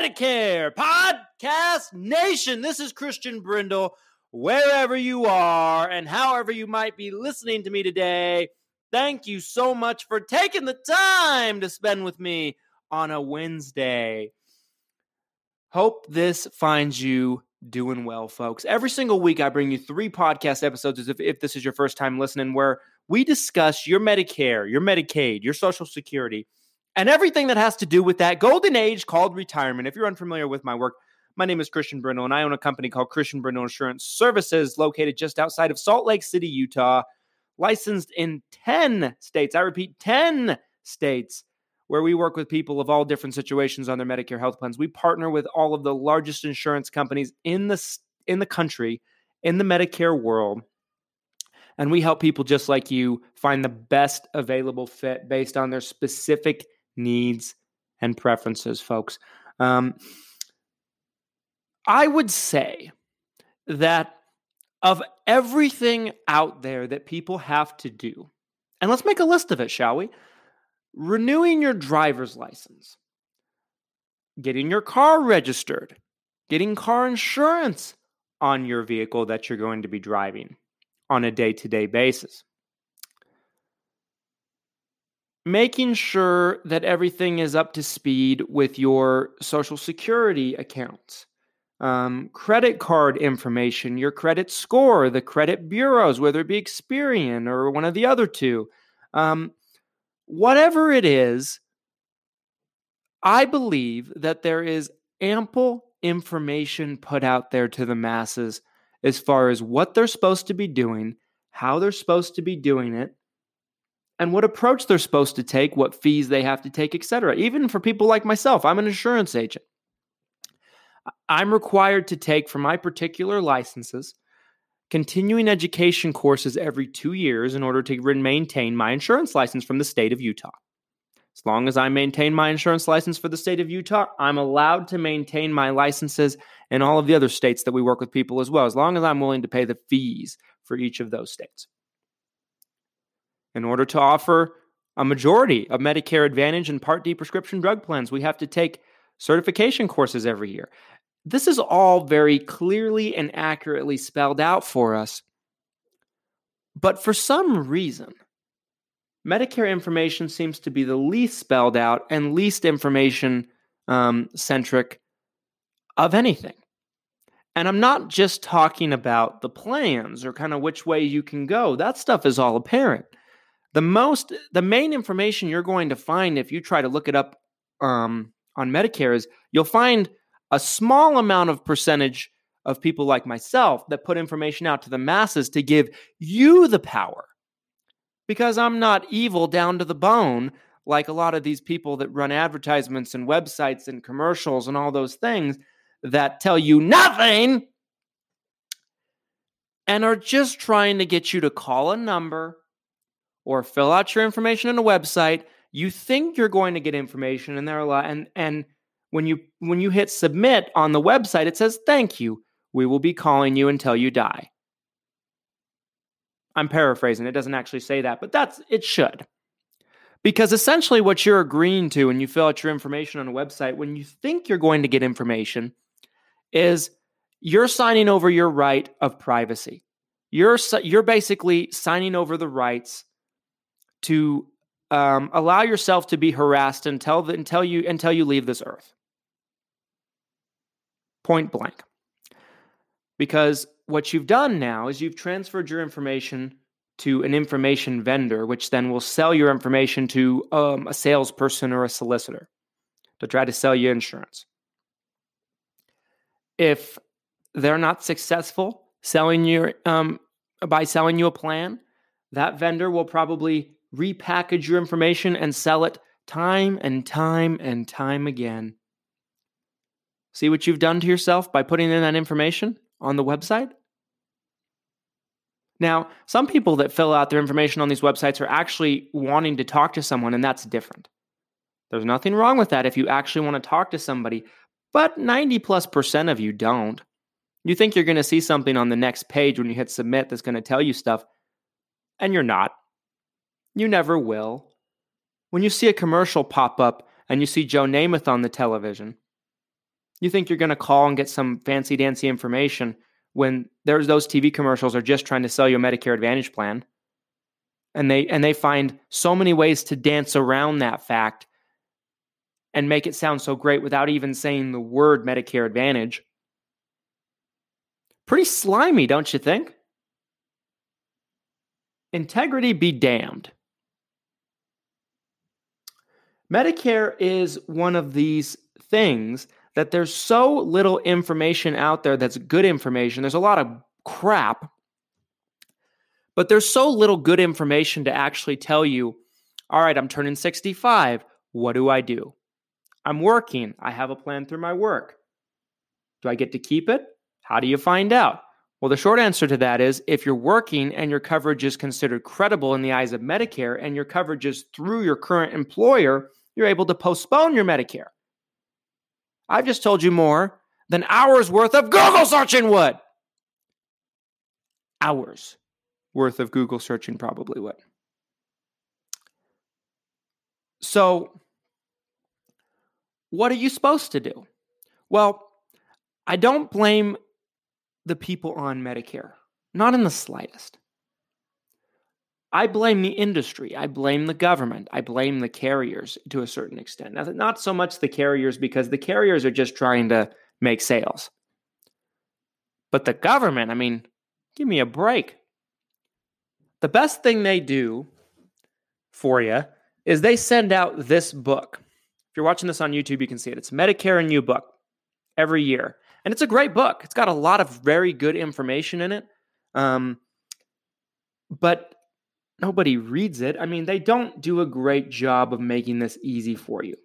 Medicare Podcast Nation? This is Christian Brindle. Wherever you are and however you might be listening to me today, thank you so much for taking the time to spend with me on a Wednesday. Hope this finds you doing well, folks. Every single week, I bring you three podcast episodes, if, if this is your first time listening, where we discuss your Medicare, your Medicaid, your Social Security and everything that has to do with that golden age called retirement. If you're unfamiliar with my work, my name is Christian Brindle, and I own a company called Christian Brindle Insurance Services located just outside of Salt Lake City, Utah, licensed in 10 states. I repeat, 10 states where we work with people of all different situations on their Medicare health plans. We partner with all of the largest insurance companies in the in the country, in the Medicare world. And we help people just like you find the best available fit based on their specific needs, and preferences, folks. Um, I would say that of everything out there that people have to do, and let's make a list of it, shall we? Renewing your driver's license, getting your car registered, getting car insurance on your vehicle that you're going to be driving on a day to day basis, making sure that everything is up to speed with your social security accounts um, credit card information your credit score the credit bureaus whether it be experian or one of the other two. Um, whatever it is i believe that there is ample information put out there to the masses as far as what they're supposed to be doing how they're supposed to be doing it and what approach they're supposed to take, what fees they have to take, etc. Even for people like myself, I'm an insurance agent. I'm required to take for my particular licenses continuing education courses every 2 years in order to maintain my insurance license from the state of Utah. As long as I maintain my insurance license for the state of Utah, I'm allowed to maintain my licenses in all of the other states that we work with people as well, as long as I'm willing to pay the fees for each of those states in order to offer a majority of Medicare Advantage and Part D prescription drug plans, we have to take certification courses every year. This is all very clearly and accurately spelled out for us. But for some reason, Medicare information seems to be the least spelled out and least information um, centric of anything. And I'm not just talking about the plans or kind of which way you can go. That stuff is all apparent the most the main information you're going to find if you try to look it up um, on medicare is you'll find a small amount of percentage of people like myself that put information out to the masses to give you the power. Because i'm not evil down to the bone like a lot of these people that run advertisements and websites and commercials and all those things that tell you nothing and are just trying to get you to call a number or fill out your information on a website. You think you're going to get information, and there are a lot. And and when you when you hit submit on the website, it says thank you. We will be calling you until you die. I'm paraphrasing. It doesn't actually say that, but that's it should. Because essentially, what you're agreeing to when you fill out your information on a website, when you think you're going to get information, is you're signing over your right of privacy. You're you're basically signing over the rights to um, allow yourself to be harassed until, the, until, you, until you leave this earth. Point blank. Because what you've done now is you've transferred your information to an information vendor, which then will sell your information to um, a salesperson or a solicitor to try to sell you insurance. If they're not successful selling you um, by selling you a plan, that vendor will probably repackage your information and sell it time and time and time again. See what you've done to yourself by putting in that information on the website? Now, some people that fill out their information on these websites are actually wanting to talk to someone, and that's different. There's nothing wrong with that if you actually want to talk to somebody, but 90 plus percent of you don't. You think you're going to see something on the next page when you hit submit that's going to tell you stuff, and you're not. You never will. When you see a commercial pop up and you see Joe Namath on the television, you think you're going to call and get some fancy dancy information when there's those TV commercials are just trying to sell you a Medicare Advantage plan. And they and they find so many ways to dance around that fact and make it sound so great without even saying the word Medicare Advantage. Pretty slimy, don't you think? Integrity be damned. Medicare is one of these things that there's so little information out there that's good information. There's a lot of crap, but there's so little good information to actually tell you, all right, I'm turning 65. What do I do? I'm working. I have a plan through my work. Do I get to keep it? How do you find out? Well, the short answer to that is if you're working and your coverage is considered credible in the eyes of Medicare and your coverage is through your current employer, you're able to postpone your Medicare. I've just told you more than hours worth of Google searching would. Hours worth of Google searching probably would. So, what are you supposed to do? Well, I don't blame the people on Medicare, not in the slightest. I blame the industry. I blame the government. I blame the carriers to a certain extent. Now, not so much the carriers because the carriers are just trying to make sales. But the government, I mean, give me a break. The best thing they do for you is they send out this book. If you're watching this on YouTube, you can see it. It's Medicare and You book every year. And it's a great book. It's got a lot of very good information in it. Um, but nobody reads it. I mean, they don't do a great job of making this easy for you.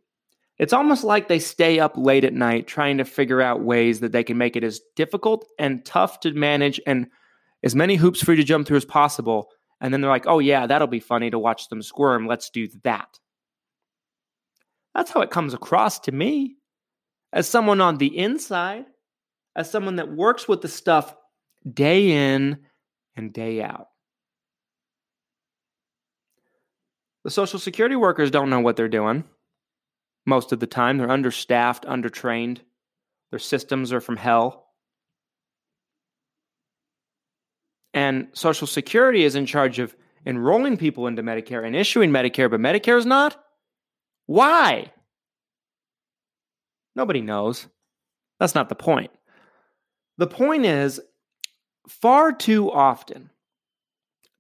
It's almost like they stay up late at night trying to figure out ways that they can make it as difficult and tough to manage and as many hoops for you to jump through as possible. And then they're like, oh, yeah, that'll be funny to watch them squirm. Let's do that. That's how it comes across to me as someone on the inside, as someone that works with the stuff day in and day out. The Social Security workers don't know what they're doing. Most of the time, they're understaffed, undertrained. Their systems are from hell. And Social Security is in charge of enrolling people into Medicare and issuing Medicare, but Medicare is not? Why? Nobody knows. That's not the point. The point is, far too often,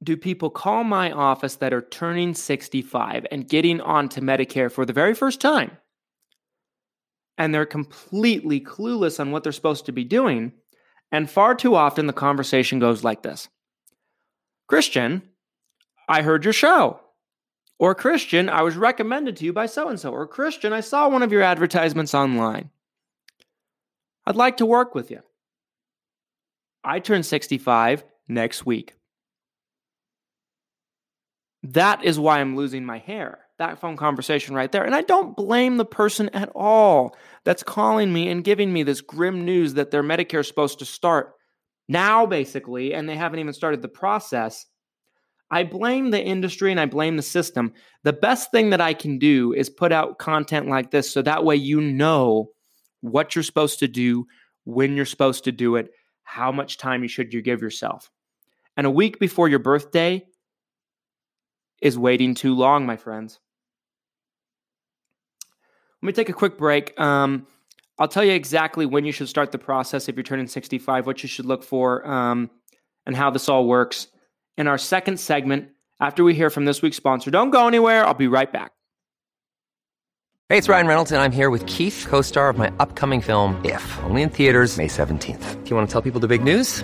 do people call my office that are turning 65 and getting onto Medicare for the very first time? And they're completely clueless on what they're supposed to be doing. And far too often, the conversation goes like this Christian, I heard your show. Or Christian, I was recommended to you by so and so. Or Christian, I saw one of your advertisements online. I'd like to work with you. I turn 65 next week. That is why I'm losing my hair. That phone conversation right there. And I don't blame the person at all that's calling me and giving me this grim news that their Medicare is supposed to start now, basically, and they haven't even started the process. I blame the industry and I blame the system. The best thing that I can do is put out content like this so that way you know what you're supposed to do, when you're supposed to do it, how much time you should you give yourself. And a week before your birthday, is waiting too long, my friends. Let me take a quick break. Um, I'll tell you exactly when you should start the process if you're turning 65, what you should look for, um, and how this all works in our second segment after we hear from this week's sponsor. Don't go anywhere. I'll be right back. Hey, it's Ryan Reynolds, and I'm here with Keith, co star of my upcoming film, If, only in theaters, May 17th. Do you want to tell people the big news?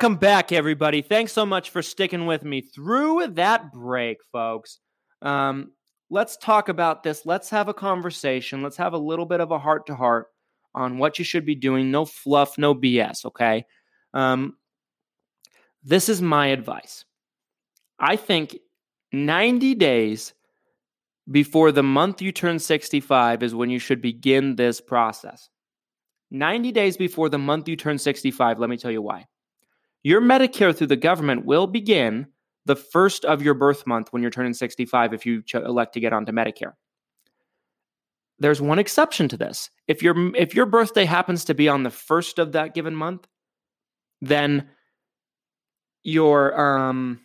Welcome back, everybody. Thanks so much for sticking with me through that break, folks. Um, let's talk about this. Let's have a conversation. Let's have a little bit of a heart to heart on what you should be doing. No fluff, no BS, okay? Um, this is my advice. I think 90 days before the month you turn 65 is when you should begin this process. 90 days before the month you turn 65, let me tell you why. Your Medicare through the government will begin the first of your birth month when you're turning 65 if you elect to get onto Medicare. There's one exception to this. If your if your birthday happens to be on the first of that given month, then your um,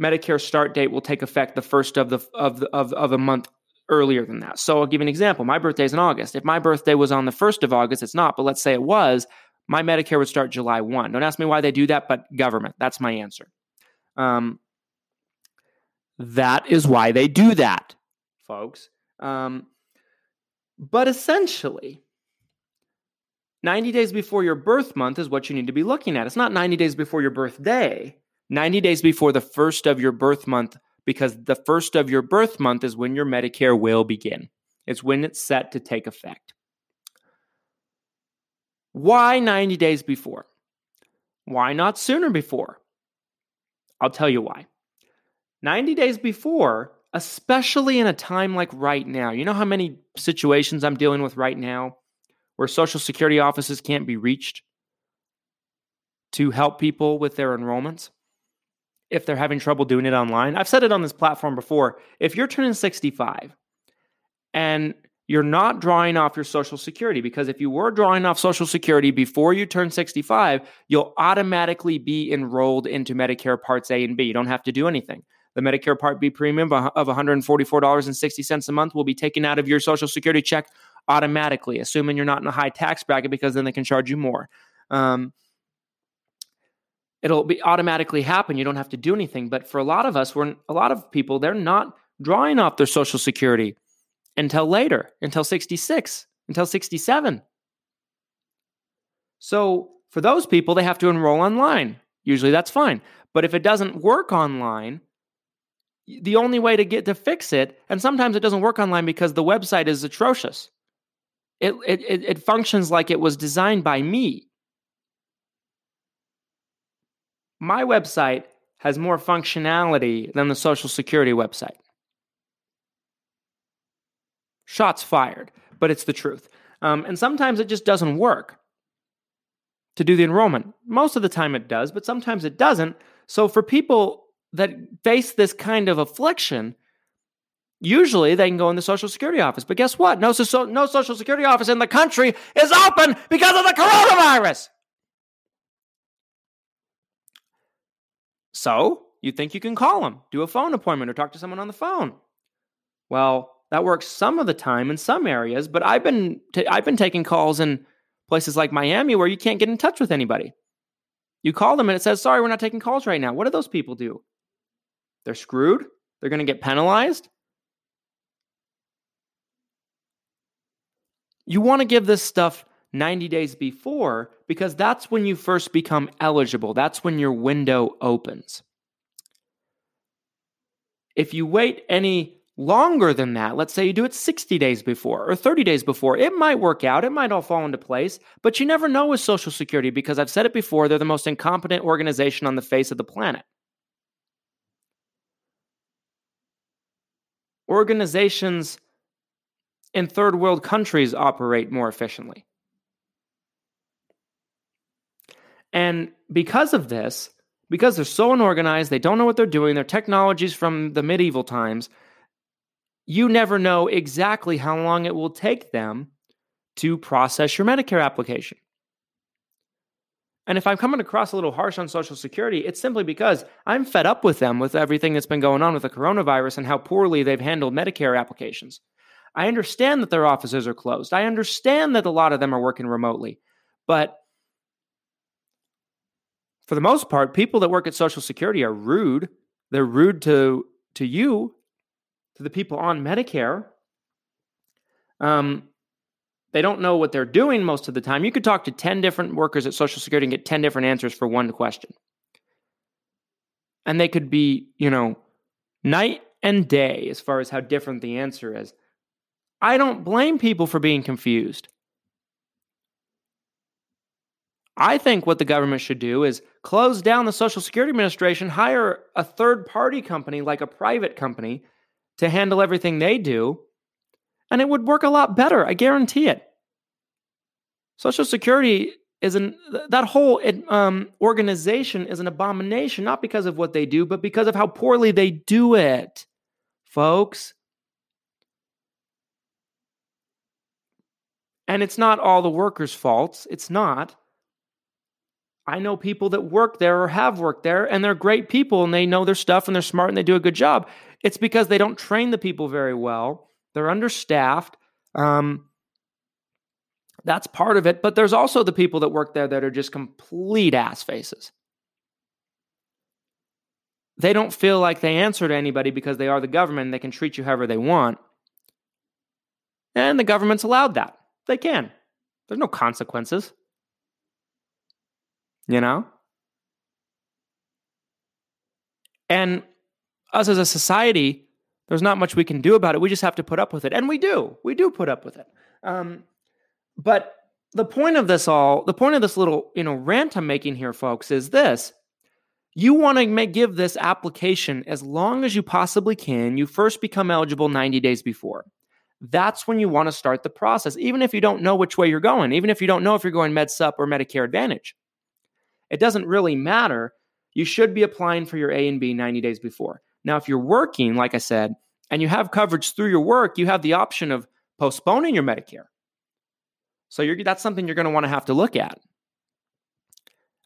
Medicare start date will take effect the first of the of the, of of a month earlier than that. So I'll give you an example. My birthday is in August. If my birthday was on the first of August, it's not. But let's say it was, my Medicare would start July 1. Don't ask me why they do that, but government. That's my answer. Um, that is why they do that, folks. Um, but essentially, 90 days before your birth month is what you need to be looking at. It's not 90 days before your birthday, 90 days before the first of your birth month, because the first of your birth month is when your Medicare will begin. It's when it's set to take effect. Why 90 days before? Why not sooner before? I'll tell you why. 90 days before, especially in a time like right now, you know how many situations I'm dealing with right now where Social Security offices can't be reached to help people with their enrollments if they're having trouble doing it online? I've said it on this platform before. If you're turning 65 and you're not drawing off your Social Security because if you were drawing off Social Security before you turn 65, you'll automatically be enrolled into Medicare Parts A and B. You don't have to do anything. The Medicare Part B premium of $144.60 a month will be taken out of your Social Security check automatically, assuming you're not in a high tax bracket because then they can charge you more. Um, it'll be automatically happen. You don't have to do anything. But for a lot of us, we're a lot of people, they're not drawing off their Social Security until later, until 66, until 67. So for those people, they have to enroll online. Usually that's fine. But if it doesn't work online, the only way to get to fix it, and sometimes it doesn't work online because the website is atrocious. It, it, it functions like it was designed by me. My website has more functionality than the Social Security website. Shots fired, but it's the truth. Um, and sometimes it just doesn't work to do the enrollment. Most of the time it does, but sometimes it doesn't. So for people that face this kind of affliction, usually they can go in the Social Security office. But guess what? No, so, no Social Security office in the country is open because of the coronavirus. So you think you can call them, do a phone appointment, or talk to someone on the phone. Well, that works some of the time in some areas, but I've been t- I've been taking calls in places like Miami where you can't get in touch with anybody. You call them and it says, "Sorry, we're not taking calls right now." What do those people do? They're screwed. They're going to get penalized. You want to give this stuff 90 days before because that's when you first become eligible. That's when your window opens. If you wait any longer than that, let's say you do it 60 days before or 30 days before, it might work out. It might all fall into place, but you never know with Social Security because I've said it before, they're the most incompetent organization on the face of the planet. Organizations in third world countries operate more efficiently. And because of this, because they're so unorganized, they don't know what they're doing, their technologies from the medieval times, you never know exactly how long it will take them to process your Medicare application. And if I'm coming across a little harsh on Social Security, it's simply because I'm fed up with them with everything that's been going on with the coronavirus and how poorly they've handled Medicare applications. I understand that their offices are closed. I understand that a lot of them are working remotely. But for the most part, people that work at Social Security are rude. They're rude to to you, to the people on Medicare. Um, they don't know what they're doing most of the time. You could talk to 10 different workers at Social Security and get 10 different answers for one question. And they could be, you know, night and day as far as how different the answer is. I don't blame people for being confused. I think what the government should do is close down the Social Security Administration, hire a third party company like a private company to handle everything they do, and it would work a lot better. I guarantee it. Social Security is an that whole um, organization is an abomination, not because of what they do, but because of how poorly they do it, folks. And it's not all the workers' faults. It's not. I know people that work there or have worked there, and they're great people and they know their stuff and they're smart and they do a good job. It's because they don't train the people very well. They're understaffed. Um, that's part of it. But there's also the people that work there that are just complete ass faces. They don't feel like they answer to anybody because they are the government and they can treat you however they want. And the government's allowed that. They can. There's no consequences. You know? And us as a society, there's not much we can do about it. We just have to put up with it. And we do. We do put up with it. Um, but the point of this all, the point of this little, you know, rant I'm making here, folks, is this. You want to give this application as long as you possibly can. You first become eligible 90 days before. That's when you want to start the process, even if you don't know which way you're going, even if you don't know if you're going MedSup or Medicare Advantage. It doesn't really matter. You should be applying for your A and B 90 days before. Now, if you're working, like I said, and you have coverage through your work, you have the option of postponing your Medicare. So that's something you're going to want to have to look at.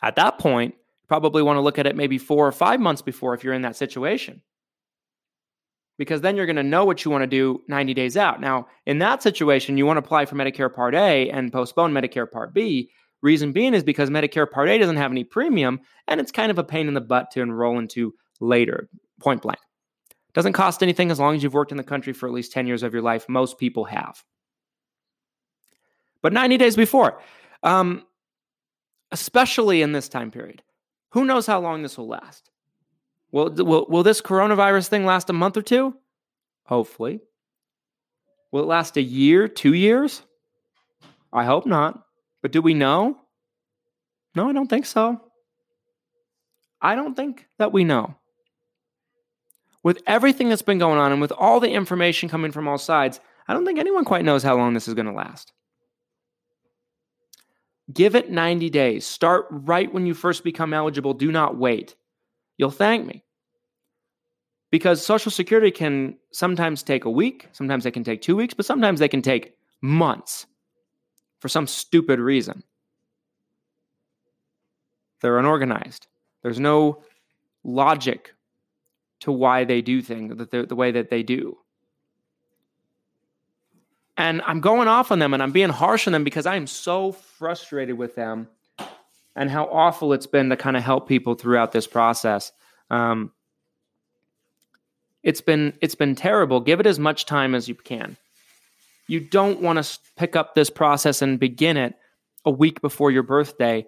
At that point, you probably want to look at it maybe four or five months before if you're in that situation. Because then you're going to know what you want to do 90 days out. Now, in that situation, you want to apply for Medicare Part A and postpone Medicare Part B Reason being is because Medicare Part A doesn't have any premium, and it's kind of a pain in the butt to enroll into later, point blank. Doesn't cost anything as long as you've worked in the country for at least 10 years of your life. Most people have. But 90 days before, um, especially in this time period, who knows how long this will last? Will, will, will this coronavirus thing last a month or two? Hopefully. Will it last a year, two years? I hope not. But do we know? No, I don't think so. I don't think that we know. With everything that's been going on and with all the information coming from all sides, I don't think anyone quite knows how long this is going to last. Give it 90 days. Start right when you first become eligible. Do not wait. You'll thank me. Because Social Security can sometimes take a week, sometimes they can take two weeks, but sometimes they can take months for some stupid reason. They're unorganized. There's no logic to why they do things the, the way that they do. And I'm going off on them and I'm being harsh on them because I am so frustrated with them and how awful it's been to kind of help people throughout this process. Um, it's been it's been terrible. Give it as much time as you can you don't want to pick up this process and begin it a week before your birthday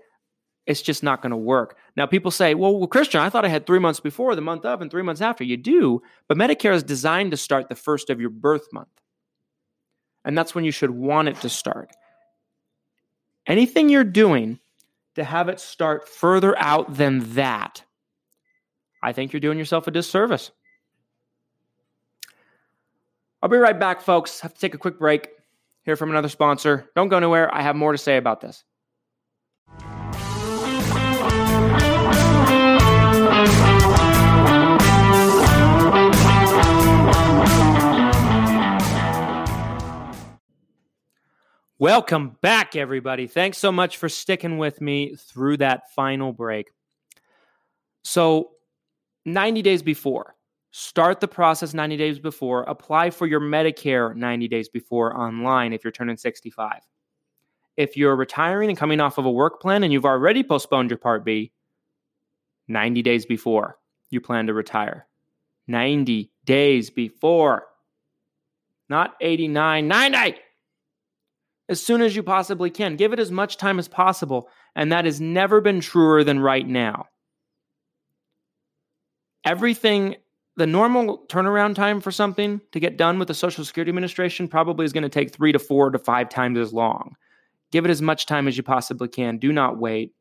It's just not going to work. Now, people say, well, well, Christian, I thought I had three months before, the month of, and three months after. You do, but Medicare is designed to start the first of your birth month. And that's when you should want it to start. Anything you're doing to have it start further out than that, I think you're doing yourself a disservice. I'll be right back, folks. Have to take a quick break. Hear from another sponsor. Don't go anywhere. I have more to say about this. Welcome back, everybody. Thanks so much for sticking with me through that final break. So, 90 days before, start the process 90 days before, apply for your Medicare 90 days before online if you're turning 65. If you're retiring and coming off of a work plan and you've already postponed your Part B, 90 days before you plan to retire. 90 days before. Not 89, 90 as soon as you possibly can. Give it as much time as possible. And that has never been truer than right now. Everything, the normal turnaround time for something to get done with the Social Security Administration probably is going to take three to four to five times as long. Give it as much time as you possibly can. Do not wait.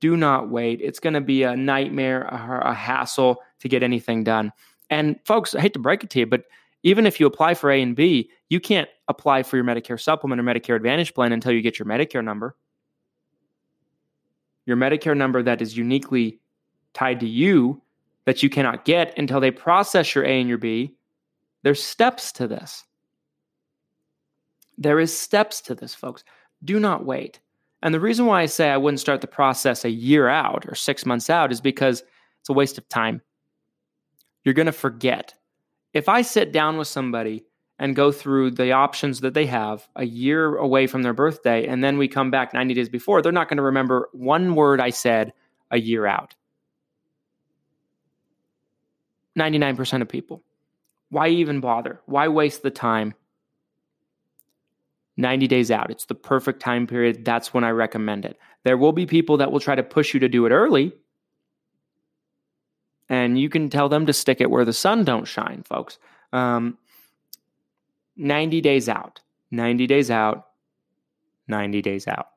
Do not wait. It's going to be a nightmare, a, hassle to get anything done. And folks, I hate to break it to you, but even if you apply for A and B, you can't apply for your Medicare supplement or Medicare Advantage plan until you get your Medicare number. Your Medicare number that is uniquely tied to you that you cannot get until they process your A and your B. There's steps to this. There is steps to this, folks. Do not wait. And the reason why I say I wouldn't start the process a year out or six months out is because it's a waste of time. You're going to forget if I sit down with somebody and go through the options that they have a year away from their birthday, and then we come back 90 days before, they're not going to remember one word I said a year out. 99% of people. Why even bother? Why waste the time? 90 days out. It's the perfect time period. That's when I recommend it. There will be people that will try to push you to do it early and you can tell them to stick it where the sun don't shine, folks. Um, 90 days out, 90 days out, 90 days out.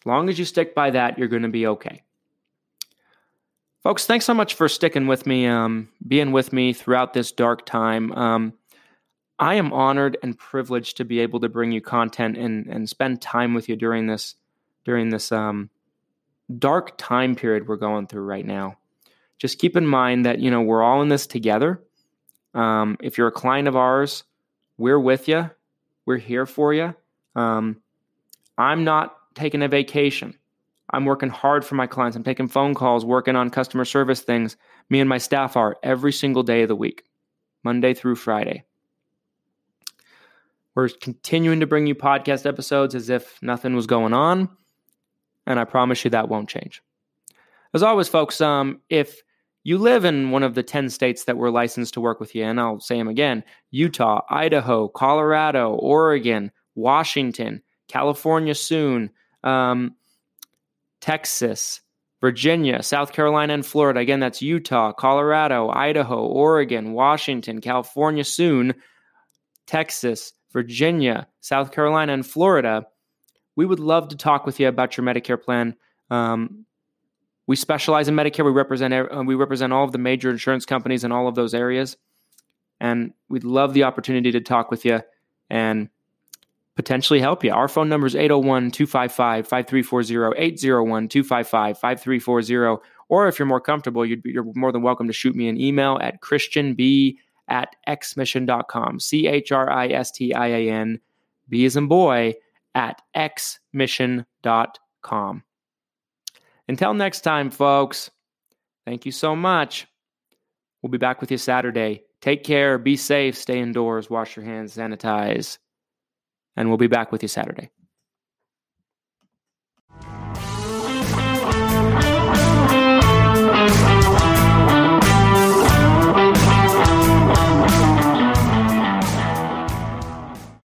As long as you stick by that, you're going to be okay. Folks, thanks so much for sticking with me, um, being with me throughout this dark time. Um, I am honored and privileged to be able to bring you content and, and spend time with you during this during this um, dark time period we're going through right now just keep in mind that you know we're all in this together. Um, if you're a client of ours, we're with you. We're here for you. Um, I'm not taking a vacation. I'm working hard for my clients. I'm taking phone calls, working on customer service things. Me and my staff are every single day of the week, Monday through Friday. We're continuing to bring you podcast episodes as if nothing was going on. And I promise you that won't change. As always, folks, um, if you live in one of the 10 states that were licensed to work with you, and I'll say them again Utah, Idaho, Colorado, Oregon, Washington, California soon, um, Texas, Virginia, South Carolina, and Florida. Again, that's Utah, Colorado, Idaho, Oregon, Washington, California soon, Texas, Virginia, South Carolina, and Florida. We would love to talk with you about your Medicare plan. Um, we specialize in Medicare. We represent uh, we represent all of the major insurance companies in all of those areas, and we'd love the opportunity to talk with you and potentially help you. Our phone number is 801-255-5340, 801-255-5340. Or if you're more comfortable, you are more than welcome to shoot me an email at christianb at xmission.com. C-H-R-I-S-T-I-A-N, B as in boy, at xmission.com. Until next time, folks, thank you so much. We'll be back with you Saturday. Take care, be safe, stay indoors, wash your hands, sanitize, and we'll be back with you Saturday.